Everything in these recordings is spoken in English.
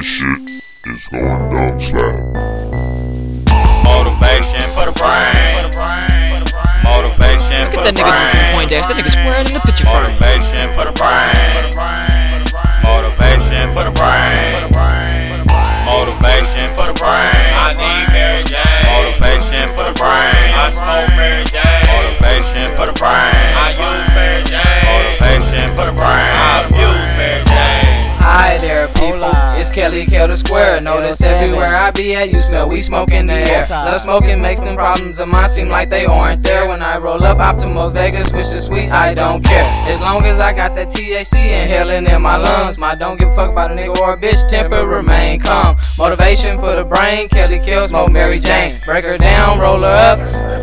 this shit is going dumb slap. Motivation for the brain. Motivation Look for at the that nigga from brain. Point Dash. That nigga squaring in the picture frame. Motivation for the brain. Kelly Kell the Square. Notice everywhere I be at, you smell we smoke in the air. Love smoking makes them problems of mine seem like they aren't there. When I roll up Optimos Vegas, switch to sweets, I don't care. As long as I got that THC inhaling in my lungs, my don't give a fuck about a nigga or a bitch. Temper remain calm. Motivation for the brain. Kelly Kell smoke Mary Jane. Break her down, roll her up,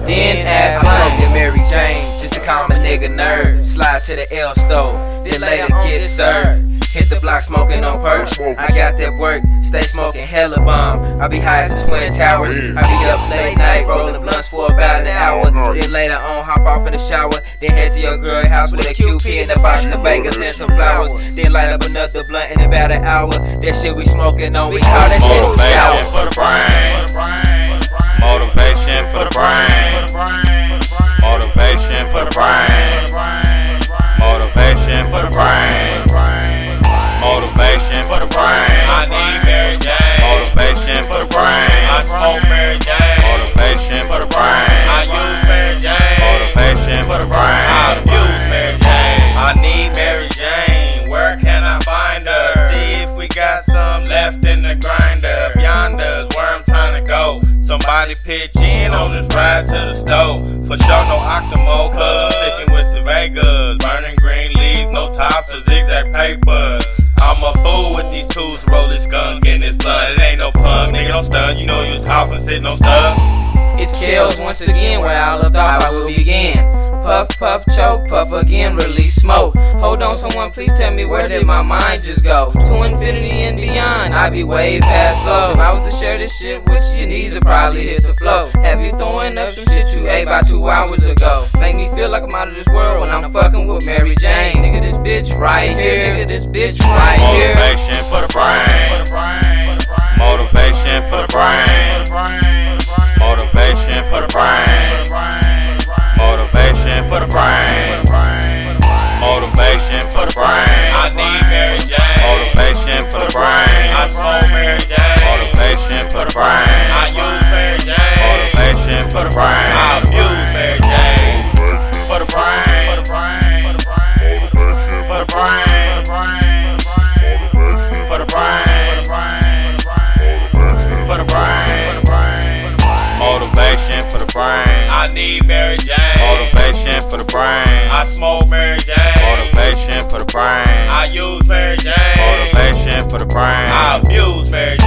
then add I smoke Mary Jane calm a nigga nerve. Slide to the L stove, then later get served. Hit the block smoking on perch. I got that work, stay smoking hella bomb. I be high as the Twin Towers. I be up late night rolling the blunts for about an hour. Then later on, hop off in the shower. Then head to your girl house with a QP and a box of bagels and some flowers. Then light up another blunt in about an hour. That shit we smoking on, we call that shit some sour. for the brain. Pitch in on this ride to the stove. For sure, no cuz sticking with the Vegas. Burning green leaves, no tops or zigzag papers. I'm a fool with these tools, roll this skunk in this blood. It ain't no punk, nigga, don't stun. You know you was and sitting on stuff. It's Kells once again where I left off I will begin. Puff, puff, choke, puff again, release smoke. Hold on, someone, please tell me where did my mind just go? To infinity and beyond, I be way past low. If I was to share this shit with you, your knees would probably hit the floor. Have you throwing up some shit you ate about two hours ago? Make me feel like I'm out of this world when I'm fucking with Mary Jane. Nigga, this bitch right here. Nigga, this bitch right here. Motivation for the brain. brain. I need Mary Jane. Motivation for the brain. I smoke Mary Jane. Motivation for the brain. I use Mary Jane. Motivation for the brain. I abuse Mary Jane.